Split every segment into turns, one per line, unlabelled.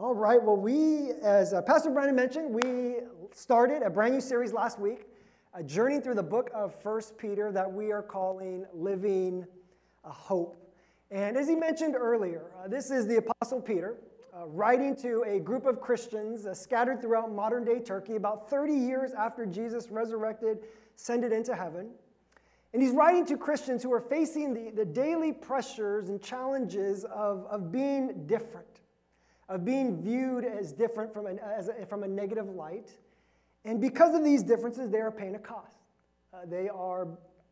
All right, well, we, as uh, Pastor Brandon mentioned, we started a brand new series last week, a journey through the book of First Peter that we are calling Living a Hope. And as he mentioned earlier, uh, this is the Apostle Peter uh, writing to a group of Christians uh, scattered throughout modern day Turkey about 30 years after Jesus resurrected, ascended into heaven. And he's writing to Christians who are facing the, the daily pressures and challenges of, of being different of being viewed as different from, an, as a, from a negative light. And because of these differences, they are paying a cost. Uh, they are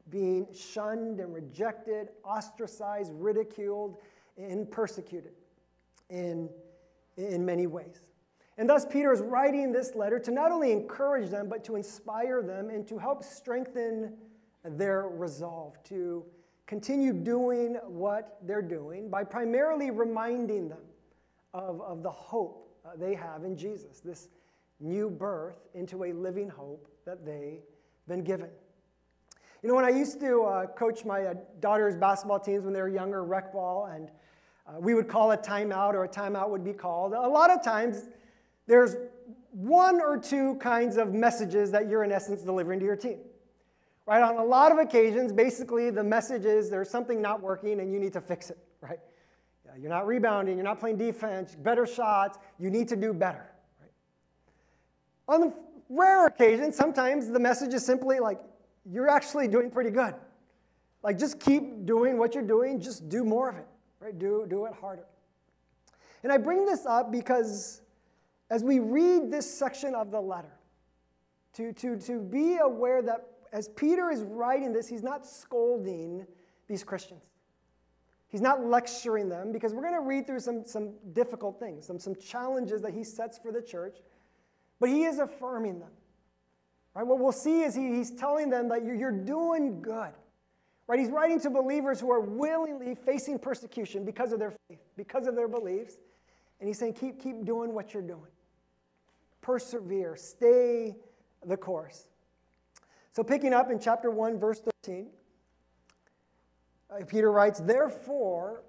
being shunned and rejected, ostracized, ridiculed, and persecuted in, in many ways. And thus, Peter is writing this letter to not only encourage them, but to inspire them and to help strengthen their resolve to continue doing what they're doing by primarily reminding them of, of the hope uh, they have in Jesus, this new birth into a living hope that they've been given. You know, when I used to uh, coach my uh, daughter's basketball teams when they were younger, rec ball, and uh, we would call a timeout or a timeout would be called, a lot of times there's one or two kinds of messages that you're in essence delivering to your team. Right? On a lot of occasions, basically the message is there's something not working and you need to fix it, right? You're not rebounding, you're not playing defense, better shots, you need to do better. Right? On the rare occasion, sometimes the message is simply like, you're actually doing pretty good. Like, just keep doing what you're doing, just do more of it, right? Do, do it harder. And I bring this up because as we read this section of the letter, to, to, to be aware that as Peter is writing this, he's not scolding these Christians. He's not lecturing them because we're going to read through some, some difficult things, some, some challenges that he sets for the church, but he is affirming them. Right? What we'll see is he, he's telling them that you're, you're doing good. Right? He's writing to believers who are willingly facing persecution because of their faith, because of their beliefs. And he's saying, keep, keep doing what you're doing. Persevere, stay the course. So, picking up in chapter 1, verse 13. Uh, Peter writes, Therefore,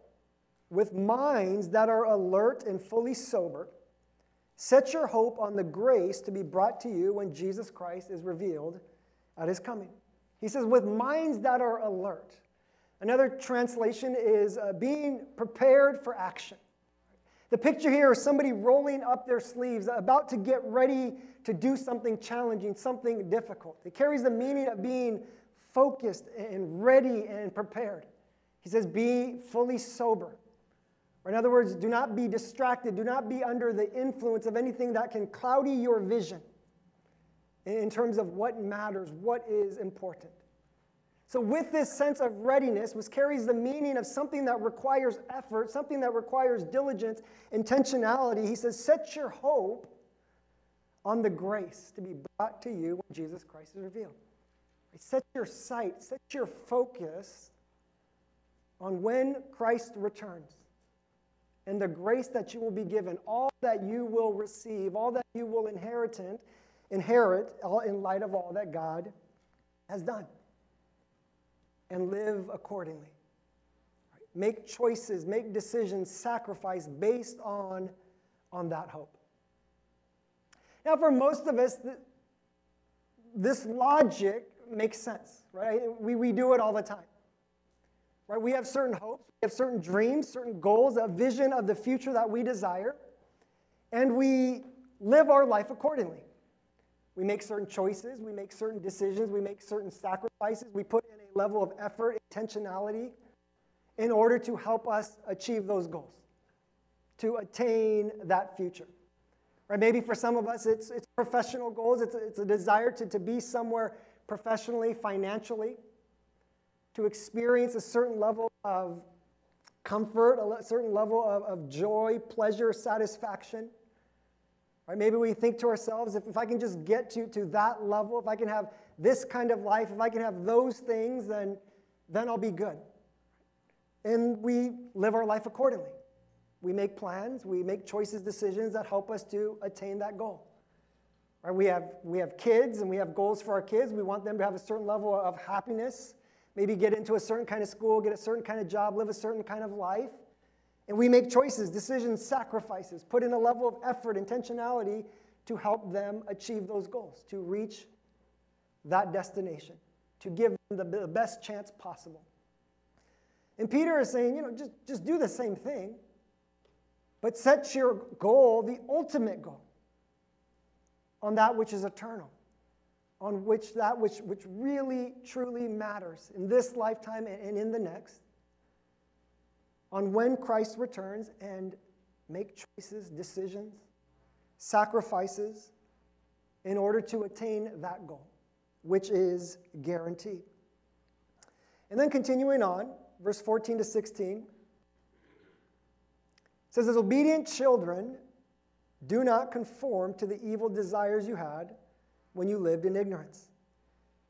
with minds that are alert and fully sober, set your hope on the grace to be brought to you when Jesus Christ is revealed at his coming. He says, with minds that are alert. Another translation is uh, being prepared for action. The picture here is somebody rolling up their sleeves, about to get ready to do something challenging, something difficult. It carries the meaning of being focused and ready and prepared. He says, Be fully sober. Or, in other words, do not be distracted. Do not be under the influence of anything that can cloudy your vision in terms of what matters, what is important. So, with this sense of readiness, which carries the meaning of something that requires effort, something that requires diligence, intentionality, he says, Set your hope on the grace to be brought to you when Jesus Christ is revealed. Set your sight, set your focus on when Christ returns and the grace that you will be given, all that you will receive, all that you will inherit, inherit all in light of all that God has done. And live accordingly. Make choices, make decisions, sacrifice based on, on that hope. Now, for most of us, this logic makes sense, right? We, we do it all the time. Right? We have certain hopes, we have certain dreams, certain goals, a vision of the future that we desire, and we live our life accordingly. We make certain choices, we make certain decisions, we make certain sacrifices, we put in a level of effort, intentionality in order to help us achieve those goals, to attain that future. Right? Maybe for some of us, it's, it's professional goals, it's it's a desire to, to be somewhere professionally, financially, to experience a certain level of comfort, a certain level of, of joy, pleasure, satisfaction. Right? Maybe we think to ourselves, if, if I can just get to, to that level, if I can have this kind of life, if I can have those things, then, then I'll be good. And we live our life accordingly. We make plans, we make choices, decisions that help us to attain that goal. Right? We, have, we have kids and we have goals for our kids. We want them to have a certain level of happiness maybe get into a certain kind of school, get a certain kind of job, live a certain kind of life. And we make choices, decisions, sacrifices, put in a level of effort, intentionality to help them achieve those goals, to reach that destination, to give them the best chance possible. And Peter is saying, you know, just, just do the same thing, but set your goal, the ultimate goal, on that which is eternal, on which that which, which really, truly matters in this lifetime and in the next, on when Christ returns and make choices, decisions, sacrifices in order to attain that goal, which is guaranteed. And then continuing on, verse 14 to 16 says, As obedient children, do not conform to the evil desires you had when you lived in ignorance.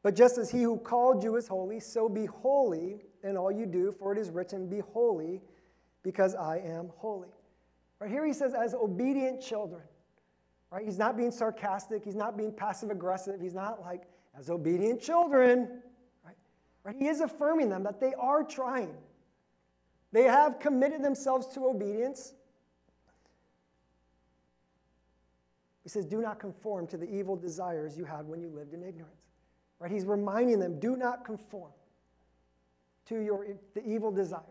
But just as he who called you is holy, so be holy in all you do, for it is written, Be holy, because I am holy. Right here he says, as obedient children. Right? He's not being sarcastic, he's not being passive aggressive, he's not like, as obedient children. Right? Right? He is affirming them that they are trying. They have committed themselves to obedience. He says, Do not conform to the evil desires you had when you lived in ignorance. Right? He's reminding them, do not conform to your, the evil desires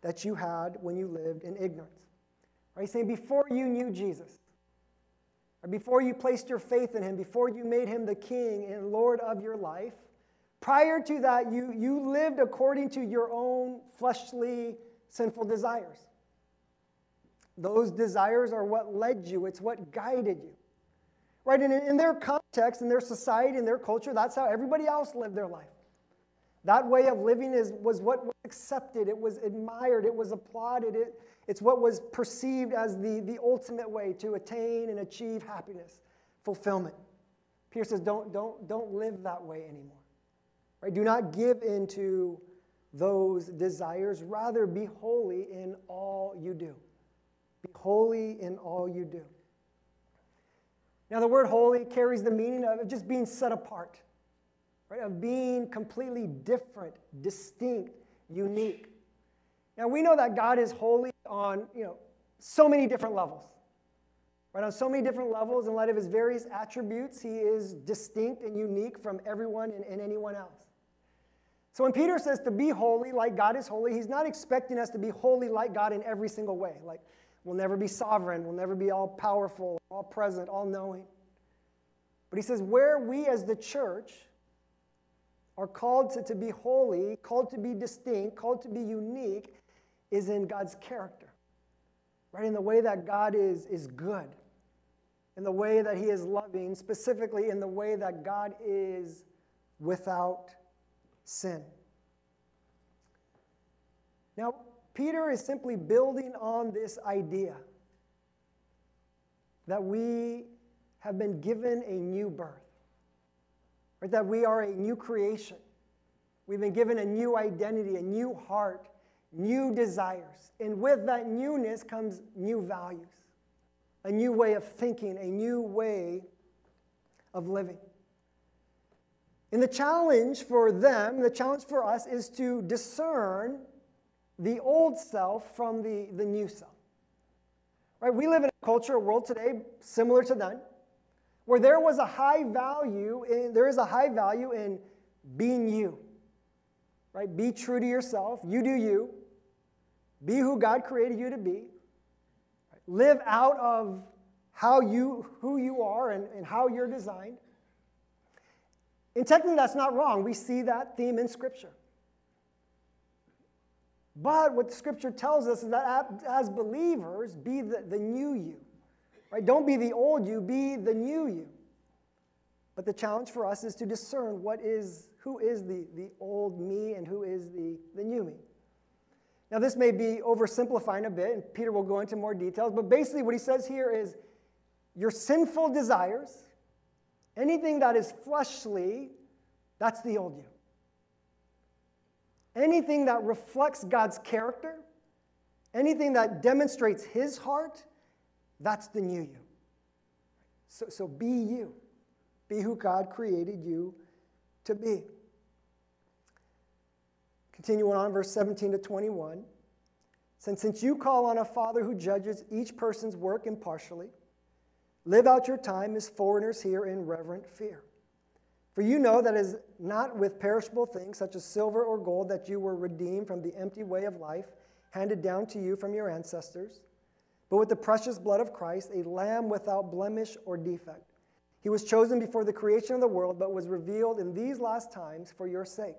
that you had when you lived in ignorance. Right? He's saying, before you knew Jesus, or before you placed your faith in him, before you made him the king and Lord of your life, prior to that, you, you lived according to your own fleshly, sinful desires. Those desires are what led you, it's what guided you. Right? And in their context, in their society, in their culture, that's how everybody else lived their life. That way of living is, was what was accepted, it was admired, it was applauded, it, it's what was perceived as the, the ultimate way to attain and achieve happiness, fulfillment. Peter says, don't, don't, don't live that way anymore. Right? Do not give into those desires. Rather, be holy in all you do. Holy in all you do. Now, the word holy carries the meaning of just being set apart, right? Of being completely different, distinct, unique. Now, we know that God is holy on, you know, so many different levels. Right? On so many different levels, in light of his various attributes, he is distinct and unique from everyone and, and anyone else. So when Peter says to be holy like God is holy, he's not expecting us to be holy like God in every single way. Like, we'll never be sovereign, we'll never be all powerful, all present, all knowing. But he says, where we as the church are called to, to be holy, called to be distinct, called to be unique, is in God's character, right? In the way that God is, is good, in the way that He is loving, specifically in the way that God is without sin. Now, Peter is simply building on this idea that we have been given a new birth, right? that we are a new creation. We've been given a new identity, a new heart, new desires. And with that newness comes new values, a new way of thinking, a new way of living. And the challenge for them, the challenge for us, is to discern the old self from the, the new self. Right? We live in a culture, a world today similar to then, where there was a high value, in, there is a high value in being you. Right? Be true to yourself. You do you. Be who God created you to be. Live out of how you, who you are and, and how you're designed. And technically, that's not wrong. We see that theme in Scripture. But what Scripture tells us is that as believers, be the, the new you. Right? Don't be the old you, be the new you. But the challenge for us is to discern what is, who is the, the old me and who is the, the new me. Now, this may be oversimplifying a bit, and Peter will go into more details, but basically, what he says here is your sinful desires Anything that is fleshly, that's the old you. Anything that reflects God's character, anything that demonstrates his heart, that's the new you. So, so be you. Be who God created you to be. Continuing on, verse 17 to 21 Since, since you call on a Father who judges each person's work impartially, live out your time as foreigners here in reverent fear. For you know that it is not with perishable things such as silver or gold that you were redeemed from the empty way of life handed down to you from your ancestors, but with the precious blood of Christ, a lamb without blemish or defect. He was chosen before the creation of the world, but was revealed in these last times for your sake.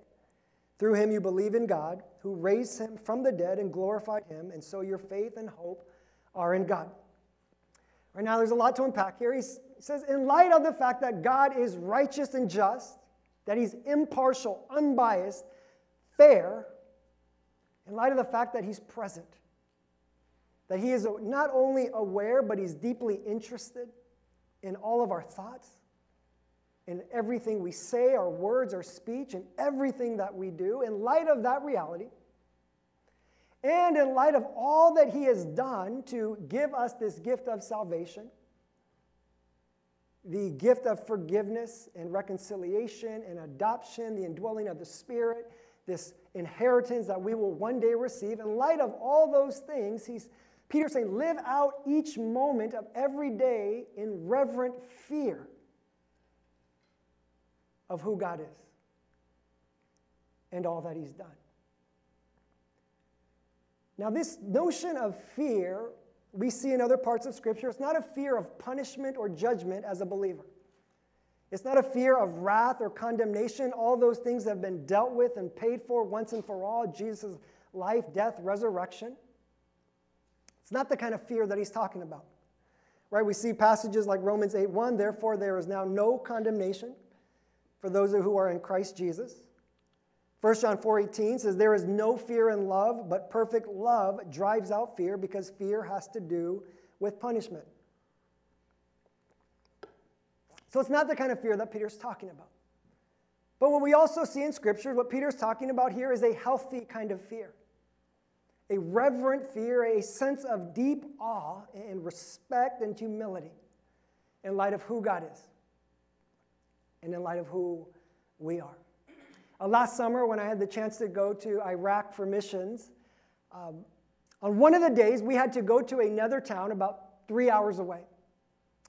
Through him you believe in God, who raised him from the dead and glorified him, and so your faith and hope are in God. Right now, there's a lot to unpack here. He says, in light of the fact that God is righteous and just, that he's impartial, unbiased, fair, in light of the fact that he's present, that he is not only aware, but he's deeply interested in all of our thoughts, in everything we say, our words, our speech, and everything that we do, in light of that reality, and in light of all that he has done to give us this gift of salvation, the gift of forgiveness and reconciliation and adoption, the indwelling of the Spirit, this inheritance that we will one day receive. In light of all those things, he's, Peter's saying, live out each moment of every day in reverent fear of who God is and all that he's done. Now, this notion of fear we see in other parts of Scripture. It's not a fear of punishment or judgment as a believer. It's not a fear of wrath or condemnation. All those things have been dealt with and paid for once and for all Jesus' life, death, resurrection. It's not the kind of fear that he's talking about. Right? We see passages like Romans 8 1, therefore there is now no condemnation for those who are in Christ Jesus. 1 John 4:18 says there is no fear in love, but perfect love drives out fear because fear has to do with punishment. So it's not the kind of fear that Peter's talking about. But what we also see in scripture, what Peter's talking about here is a healthy kind of fear. A reverent fear, a sense of deep awe and respect and humility in light of who God is and in light of who we are. Uh, last summer, when I had the chance to go to Iraq for missions, um, on one of the days, we had to go to another town about three hours away.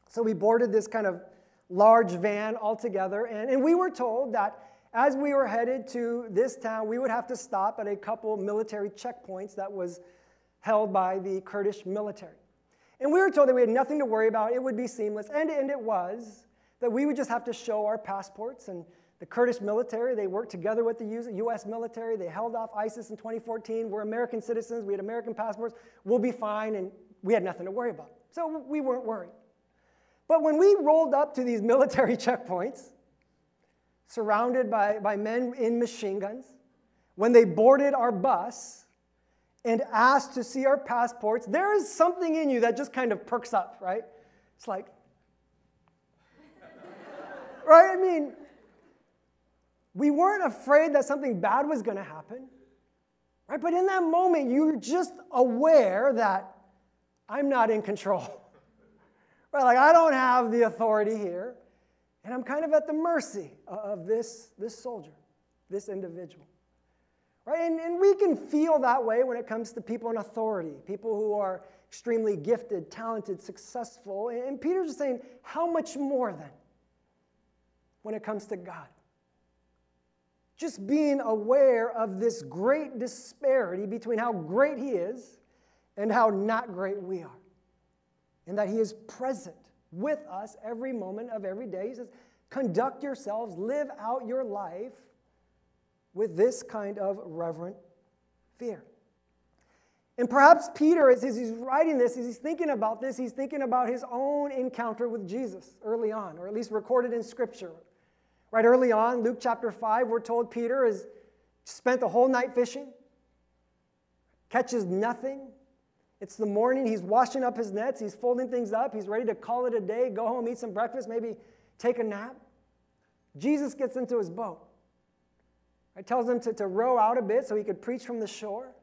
So we boarded this kind of large van all together, and, and we were told that as we were headed to this town, we would have to stop at a couple military checkpoints that was held by the Kurdish military. And we were told that we had nothing to worry about, it would be seamless, and, and it was, that we would just have to show our passports and the Kurdish military, they worked together with the US military. They held off ISIS in 2014. We're American citizens. We had American passports. We'll be fine. And we had nothing to worry about. So we weren't worried. But when we rolled up to these military checkpoints, surrounded by, by men in machine guns, when they boarded our bus and asked to see our passports, there is something in you that just kind of perks up, right? It's like, right? I mean, we weren't afraid that something bad was going to happen. Right? But in that moment, you're just aware that I'm not in control. Right? Like I don't have the authority here. And I'm kind of at the mercy of this, this soldier, this individual. Right? And, and we can feel that way when it comes to people in authority, people who are extremely gifted, talented, successful. And Peter's just saying, how much more then when it comes to God? Just being aware of this great disparity between how great He is and how not great we are. And that He is present with us every moment of every day. He says, conduct yourselves, live out your life with this kind of reverent fear. And perhaps Peter, as he's writing this, as he's thinking about this, he's thinking about his own encounter with Jesus early on, or at least recorded in Scripture. Right early on, Luke chapter 5, we're told Peter has spent the whole night fishing, catches nothing. It's the morning, he's washing up his nets, he's folding things up, he's ready to call it a day, go home, eat some breakfast, maybe take a nap. Jesus gets into his boat. Right, tells him to, to row out a bit so he could preach from the shore.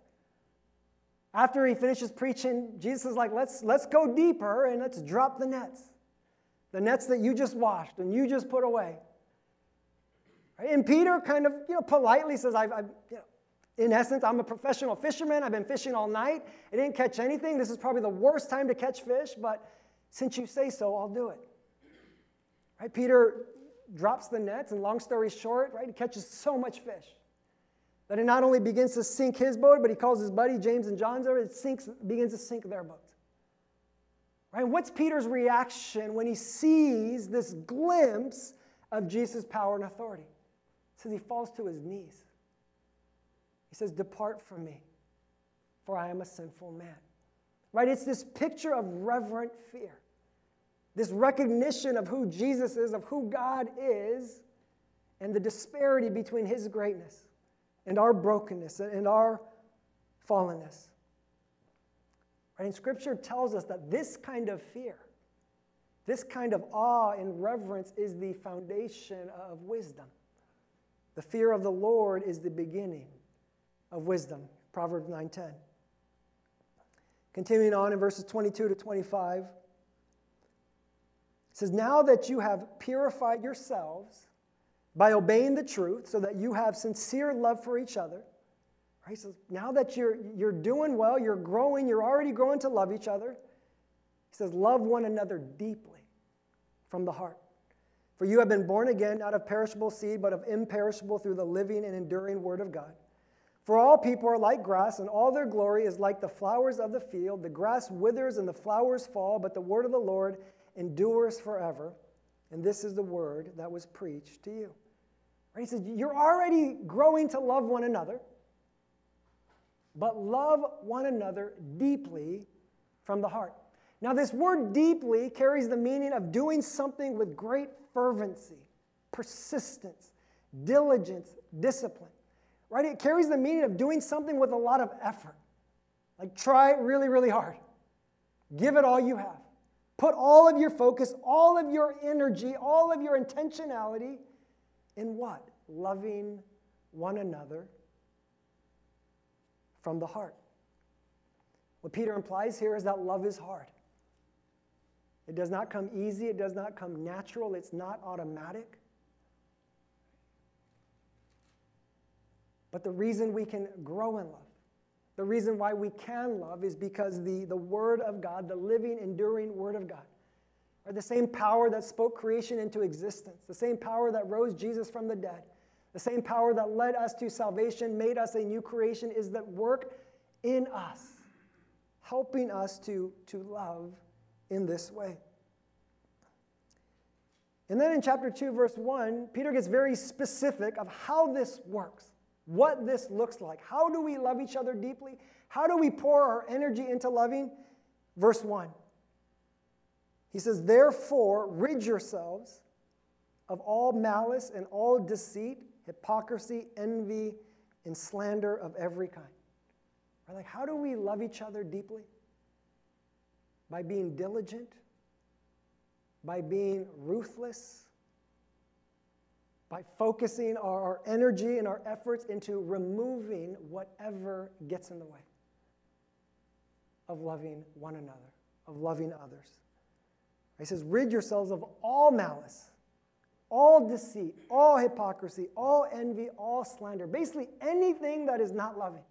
After he finishes preaching, Jesus is like, let's, let's go deeper and let's drop the nets. The nets that you just washed and you just put away. And Peter kind of, you know, politely says, I've, I've, you know, in essence, I'm a professional fisherman. I've been fishing all night. I didn't catch anything. This is probably the worst time to catch fish, but since you say so, I'll do it. Right? Peter drops the nets, and long story short, right, he catches so much fish that it not only begins to sink his boat, but he calls his buddy James and John's over. It sinks, begins to sink their boat. Right? And what's Peter's reaction when he sees this glimpse of Jesus' power and authority? Says he falls to his knees. He says, Depart from me, for I am a sinful man. Right? It's this picture of reverent fear, this recognition of who Jesus is, of who God is, and the disparity between his greatness and our brokenness and our fallenness. Right? And Scripture tells us that this kind of fear, this kind of awe and reverence is the foundation of wisdom. The fear of the Lord is the beginning of wisdom. Proverbs 9:10. Continuing on in verses 22 to 25. It says, Now that you have purified yourselves by obeying the truth, so that you have sincere love for each other. Right? So now that you're, you're doing well, you're growing, you're already growing to love each other. He says, Love one another deeply from the heart. For you have been born again, not of perishable seed, but of imperishable through the living and enduring word of God. For all people are like grass, and all their glory is like the flowers of the field. The grass withers and the flowers fall, but the word of the Lord endures forever. And this is the word that was preached to you. Right? He says, You're already growing to love one another, but love one another deeply from the heart. Now, this word deeply carries the meaning of doing something with great fervency, persistence, diligence, discipline right? It carries the meaning of doing something with a lot of effort. Like, try really, really hard. Give it all you have. Put all of your focus, all of your energy, all of your intentionality in what? Loving one another from the heart. What Peter implies here is that love is hard. It does not come easy, it does not come natural, it's not automatic. But the reason we can grow in love, the reason why we can love is because the, the Word of God, the living, enduring Word of God, are the same power that spoke creation into existence, the same power that rose Jesus from the dead, the same power that led us to salvation, made us a new creation, is that work in us, helping us to, to love in this way. And then in chapter 2, verse 1, Peter gets very specific of how this works what this looks like. How do we love each other deeply? How do we pour our energy into loving? Verse 1. He says, Therefore, rid yourselves of all malice and all deceit, hypocrisy, envy, and slander of every kind. Right? Like, how do we love each other deeply? By being diligent, by being ruthless, by focusing our energy and our efforts into removing whatever gets in the way of loving one another, of loving others. He says, rid yourselves of all malice, all deceit, all hypocrisy, all envy, all slander. Basically, anything that is not loving,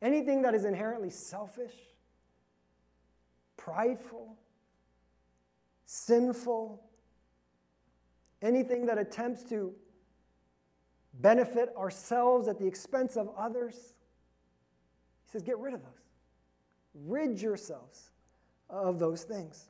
anything that is inherently selfish, prideful, sinful, anything that attempts to benefit ourselves at the expense of others. He says, get rid of those. Rid yourselves of those things.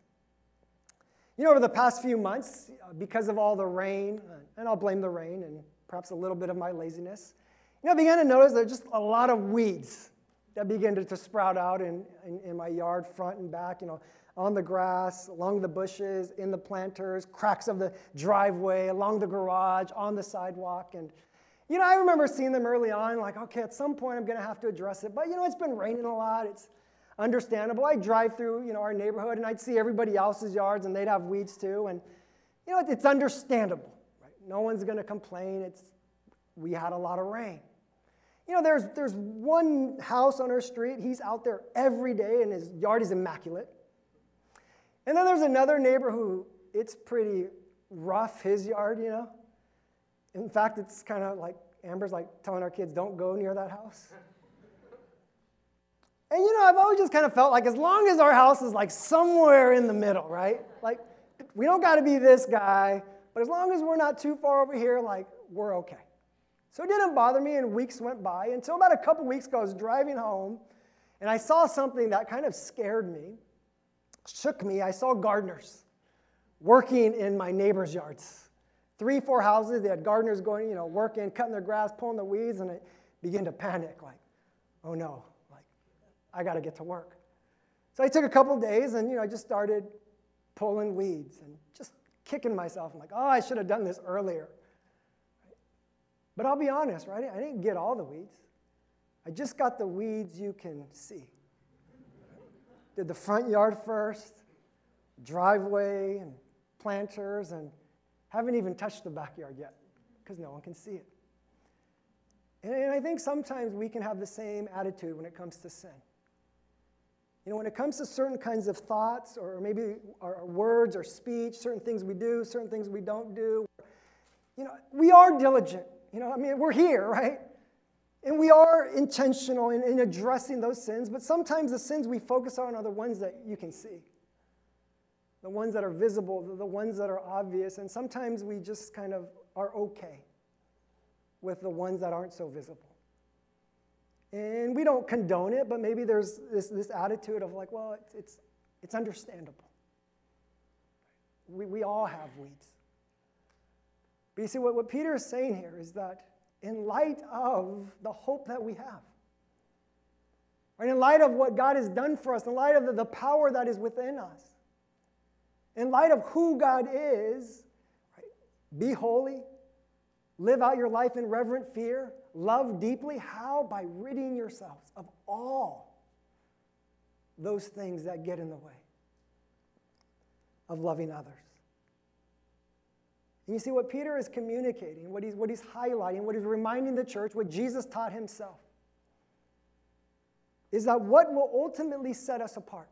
You know, over the past few months, because of all the rain, and I'll blame the rain and perhaps a little bit of my laziness, you know, I began to notice there's just a lot of weeds that began to, to sprout out in, in, in my yard, front and back. You know, on the grass, along the bushes, in the planters, cracks of the driveway, along the garage, on the sidewalk. And, you know, I remember seeing them early on, like, okay, at some point I'm going to have to address it. But, you know, it's been raining a lot. It's understandable. I drive through, you know, our neighborhood and I'd see everybody else's yards and they'd have weeds too. And, you know, it's understandable, right? No one's going to complain. It's, we had a lot of rain. You know, there's, there's one house on our street. He's out there every day and his yard is immaculate. And then there's another neighbor who it's pretty rough, his yard, you know. In fact, it's kind of like Amber's like telling our kids, don't go near that house. And you know, I've always just kind of felt like as long as our house is like somewhere in the middle, right? Like, we don't got to be this guy, but as long as we're not too far over here, like, we're okay. So it didn't bother me, and weeks went by until about a couple weeks ago, I was driving home, and I saw something that kind of scared me, shook me. I saw gardeners working in my neighbor's yards. Three, four houses, they had gardeners going, you know, working, cutting their grass, pulling the weeds, and I began to panic, like, oh no, like, I got to get to work. So I took a couple days, and, you know, I just started pulling weeds and just kicking myself. I'm like, oh, I should have done this earlier. But I'll be honest, right? I didn't get all the weeds. I just got the weeds you can see. Did the front yard first, driveway and planters, and haven't even touched the backyard yet because no one can see it. And, and I think sometimes we can have the same attitude when it comes to sin. You know, when it comes to certain kinds of thoughts or maybe our words or speech, certain things we do, certain things we don't do, you know, we are diligent. You know, I mean, we're here, right? And we are intentional in, in addressing those sins, but sometimes the sins we focus on are the ones that you can see, the ones that are visible, the ones that are obvious, and sometimes we just kind of are okay with the ones that aren't so visible. And we don't condone it, but maybe there's this, this attitude of like, well, it's, it's, it's understandable. We, we all have weeds. But you see, what, what Peter is saying here is that in light of the hope that we have, right, in light of what God has done for us, in light of the, the power that is within us, in light of who God is, right, be holy, live out your life in reverent fear, love deeply. How? By ridding yourselves of all those things that get in the way of loving others. And you see what Peter is communicating, what he's, what he's highlighting, what he's reminding the church, what Jesus taught himself, is that what will ultimately set us apart,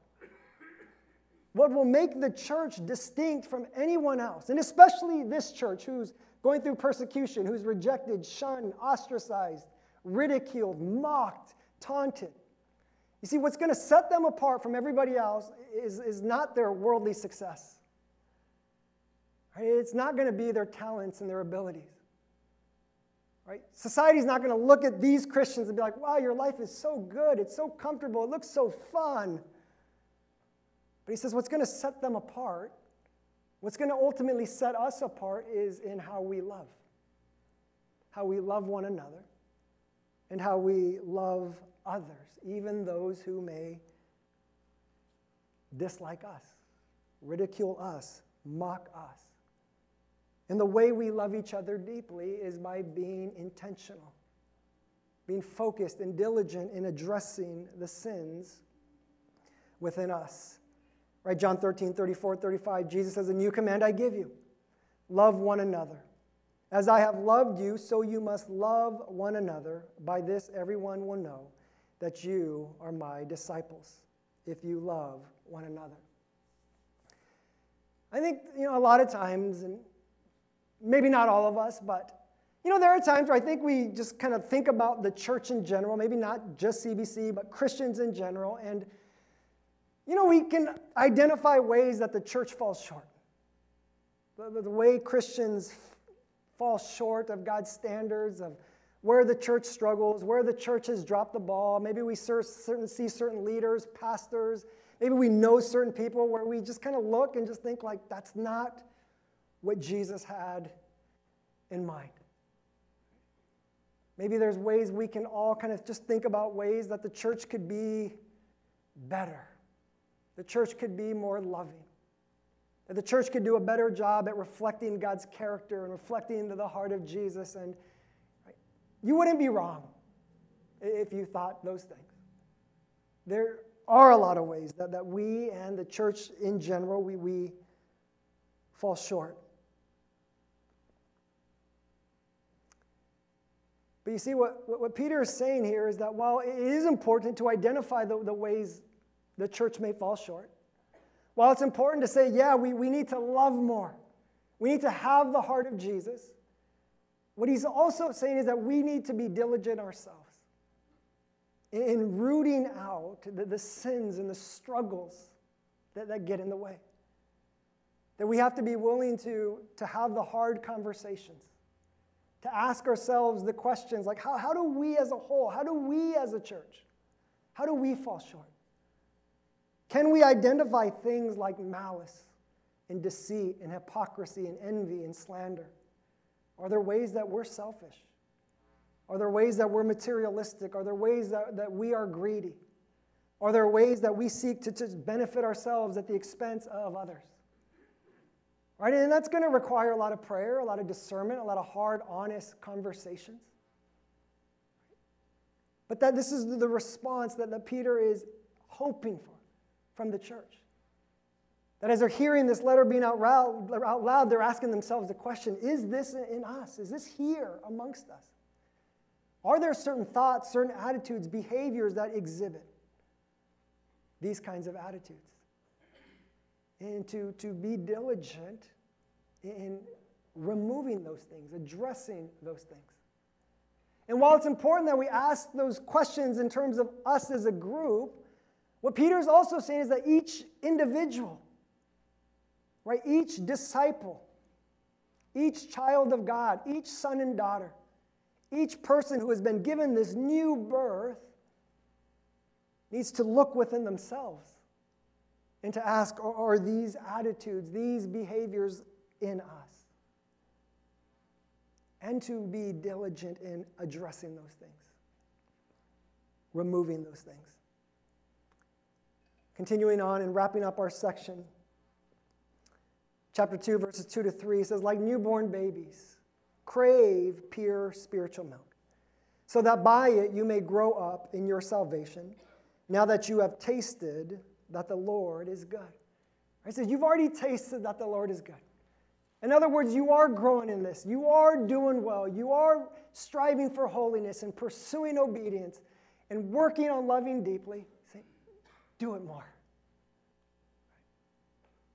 what will make the church distinct from anyone else, and especially this church who's going through persecution, who's rejected, shunned, ostracized, ridiculed, mocked, taunted. You see, what's going to set them apart from everybody else is, is not their worldly success. Right? It's not going to be their talents and their abilities. Right? Society's not going to look at these Christians and be like, wow, your life is so good. It's so comfortable. It looks so fun. But he says what's going to set them apart What's going to ultimately set us apart is in how we love, how we love one another, and how we love others, even those who may dislike us, ridicule us, mock us. And the way we love each other deeply is by being intentional, being focused and diligent in addressing the sins within us. Right? John 13, 34, 35, Jesus says, A new command I give you love one another. As I have loved you, so you must love one another. By this, everyone will know that you are my disciples, if you love one another. I think, you know, a lot of times, and maybe not all of us, but, you know, there are times where I think we just kind of think about the church in general, maybe not just CBC, but Christians in general, and you know, we can identify ways that the church falls short. The, the way Christians fall short of God's standards, of where the church struggles, where the church has dropped the ball. Maybe we certain, see certain leaders, pastors. Maybe we know certain people where we just kind of look and just think, like, that's not what Jesus had in mind. Maybe there's ways we can all kind of just think about ways that the church could be better the church could be more loving. That the church could do a better job at reflecting God's character and reflecting into the heart of Jesus. And you wouldn't be wrong if you thought those things. There are a lot of ways that, that we and the church in general, we, we fall short. But you see, what, what Peter is saying here is that while it is important to identify the, the ways the church may fall short. While it's important to say, yeah, we, we need to love more, we need to have the heart of Jesus, what he's also saying is that we need to be diligent ourselves in rooting out the, the sins and the struggles that, that get in the way. That we have to be willing to, to have the hard conversations, to ask ourselves the questions like, how, how do we as a whole, how do we as a church, how do we fall short? Can we identify things like malice and deceit and hypocrisy and envy and slander? Are there ways that we're selfish? Are there ways that we're materialistic? Are there ways that, that we are greedy? Are there ways that we seek to just benefit ourselves at the expense of others? Right? And that's going to require a lot of prayer, a lot of discernment, a lot of hard, honest conversations. But that this is the response that, that Peter is hoping for from the church. That as they're hearing this letter being out loud, out loud, they're asking themselves the question Is this in us? Is this here amongst us? Are there certain thoughts, certain attitudes, behaviors that exhibit these kinds of attitudes? And to, to be diligent in removing those things, addressing those things. And while it's important that we ask those questions in terms of us as a group, what Peter is also saying is that each individual, right, each disciple, each child of God, each son and daughter, each person who has been given this new birth needs to look within themselves and to ask are these attitudes, these behaviors in us? And to be diligent in addressing those things, removing those things. Continuing on and wrapping up our section, chapter 2, verses 2 to 3 says, Like newborn babies, crave pure spiritual milk, so that by it you may grow up in your salvation, now that you have tasted that the Lord is good. He says, You've already tasted that the Lord is good. In other words, you are growing in this. You are doing well. You are striving for holiness and pursuing obedience and working on loving deeply. Say, do it more.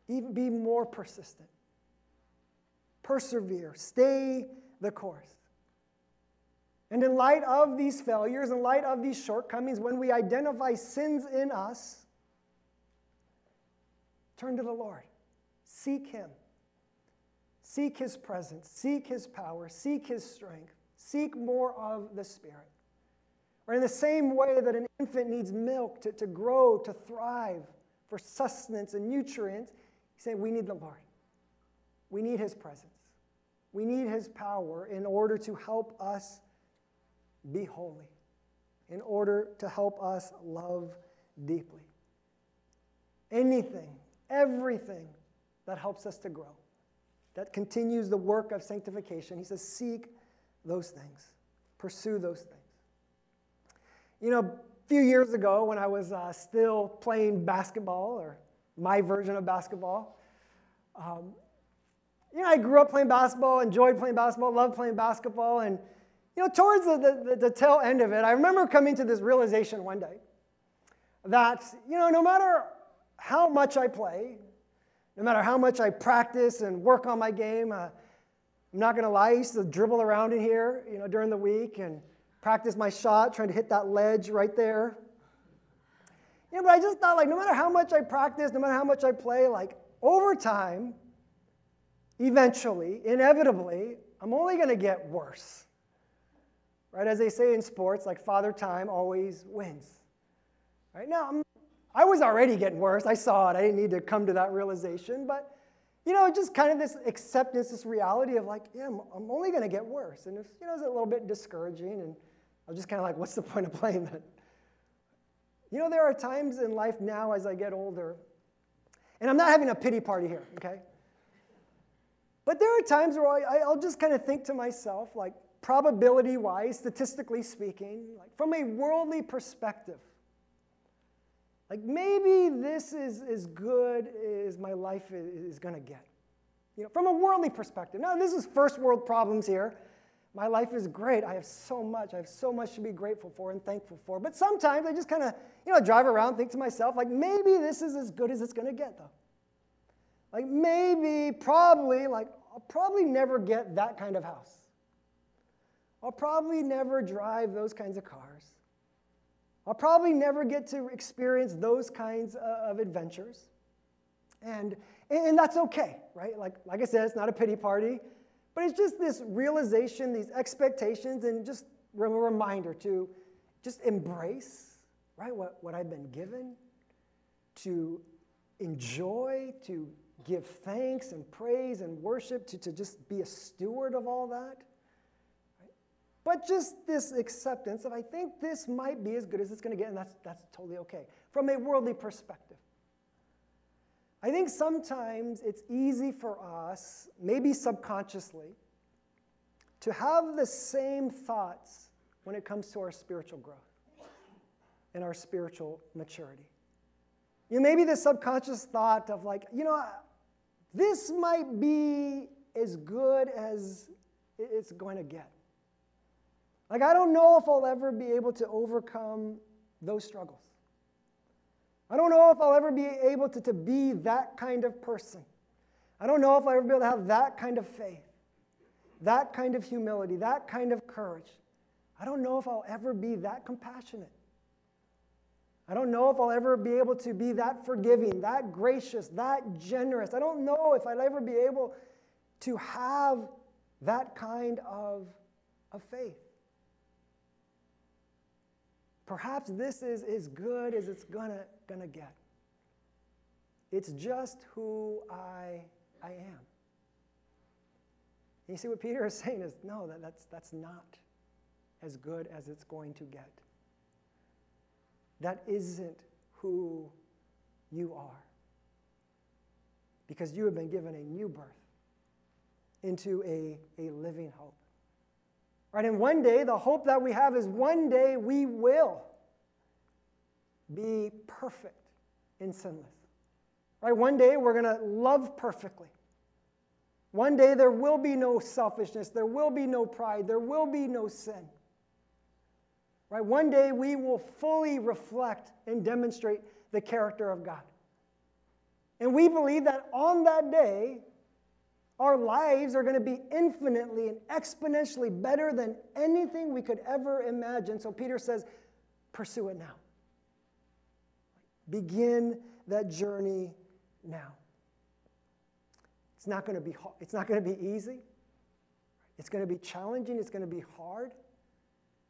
Even be more persistent. Persevere. Stay the course. And in light of these failures, in light of these shortcomings, when we identify sins in us, turn to the Lord. Seek Him. Seek His presence. Seek His power. Seek His strength. Seek more of the Spirit. Or in the same way that an infant needs milk to, to grow, to thrive, for sustenance and nutrients, He's saying we need the Lord. We need His presence. We need His power in order to help us be holy, in order to help us love deeply. Anything, everything that helps us to grow, that continues the work of sanctification, he says, seek those things, pursue those things. You know, a few years ago when I was uh, still playing basketball, or my version of basketball, um, you know, I grew up playing basketball, enjoyed playing basketball, loved playing basketball. And, you know, towards the, the, the tail end of it, I remember coming to this realization one day that, you know, no matter how much I play, no matter how much I practice and work on my game, uh, I'm not going to lie, I used to dribble around in here, you know, during the week and practice my shot, trying to hit that ledge right there. You know, but I just thought, like, no matter how much I practice, no matter how much I play, like, over time, eventually, inevitably, I'm only going to get worse. Right? As they say in sports, like father time always wins. Right? Now, I'm, I was already getting worse. I saw it. I didn't need to come to that realization. But, you know, just kind of this acceptance, this reality of like, yeah, I'm, only going to get worse. And, if, you know, it's a little bit discouraging. And I was just kind of like, what's the point of playing that? You know, there are times in life now as I get older, and I'm not having a pity party here, okay? But there are times where I, will just kind of think to myself, like, probability wise, statistically speaking, like from a worldly perspective, like maybe this is as good as my life is, going to get. You know, from a worldly perspective. Now, this is first world problems here. My life is great. I have so much. I have so much to be grateful for and thankful for. But sometimes I just kind of, you know, drive around, think to myself, like, maybe this is as good as it's going to get, though. Like maybe, probably, like I'll probably never get that kind of house. I'll probably never drive those kinds of cars. I'll probably never get to experience those kinds of adventures. And, and that's okay, right? Like, like I said, it's not a pity party, but it's just this realization, these expectations, and just a reminder to just embrace, right, what, what I've been given, to enjoy, to give thanks and praise and worship, to, to just be a steward of all that. But just this acceptance of I think this might be as good as it's going to get, and that's, that's totally okay from a worldly perspective. I think sometimes it's easy for us, maybe subconsciously, to have the same thoughts when it comes to our spiritual growth and our spiritual maturity. You know, maybe the subconscious thought of like, you know, this might be as good as it's going to get. Like, I don't know if I'll ever be able to overcome those struggles. I don't know if I'll ever be able to, to be that kind of person. I don't know if I'll ever be able to have that kind of faith, that kind of humility, that kind of courage. I don't know if I'll ever be that compassionate. I don't know if I'll ever be able to be that forgiving, that gracious, that generous. I don't know if I'll ever be able to have that kind of, of faith. Perhaps this is as good as it's gonna, gonna get. It's just who I, I am. You see what Peter is saying is no, that, that's, that's not as good as it's going to get. That isn't who you are. Because you have been given a new birth into a, a living hope. Right? And one day, the hope that we have is one day we will be perfect and sinless. Right? One day we're going to love perfectly. One day there will be no selfishness, there will be no pride, there will be no sin. Right? One day we will fully reflect and demonstrate the character of God. And we believe that on that day, our lives are going to be infinitely and exponentially better than anything we could ever imagine. So Peter says, pursue it now. Begin that journey now. It's not going to be hard. it's not going to be easy. It's going to be challenging, it's going to be hard.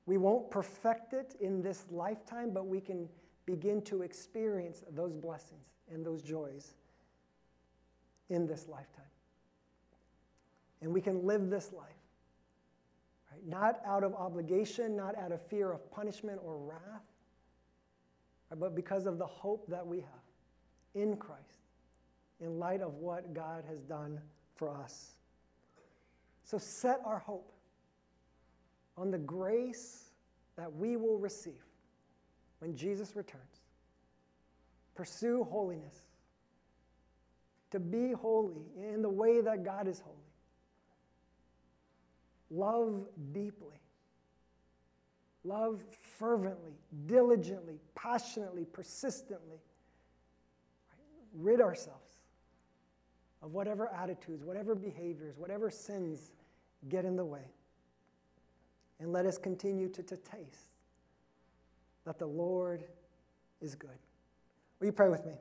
We won't perfect it in this lifetime, but we can begin to experience those blessings and those joys in this lifetime. And we can live this life, right? Not out of obligation, not out of fear of punishment or wrath, right? but because of the hope that we have in Christ, in light of what God has done for us. So set our hope on the grace that we will receive when Jesus returns. Pursue holiness, to be holy in the way that God is holy. Love deeply. Love fervently, diligently, passionately, persistently. Rid ourselves of whatever attitudes, whatever behaviors, whatever sins get in the way. And let us continue to, to taste that the Lord is good. Will you pray with me?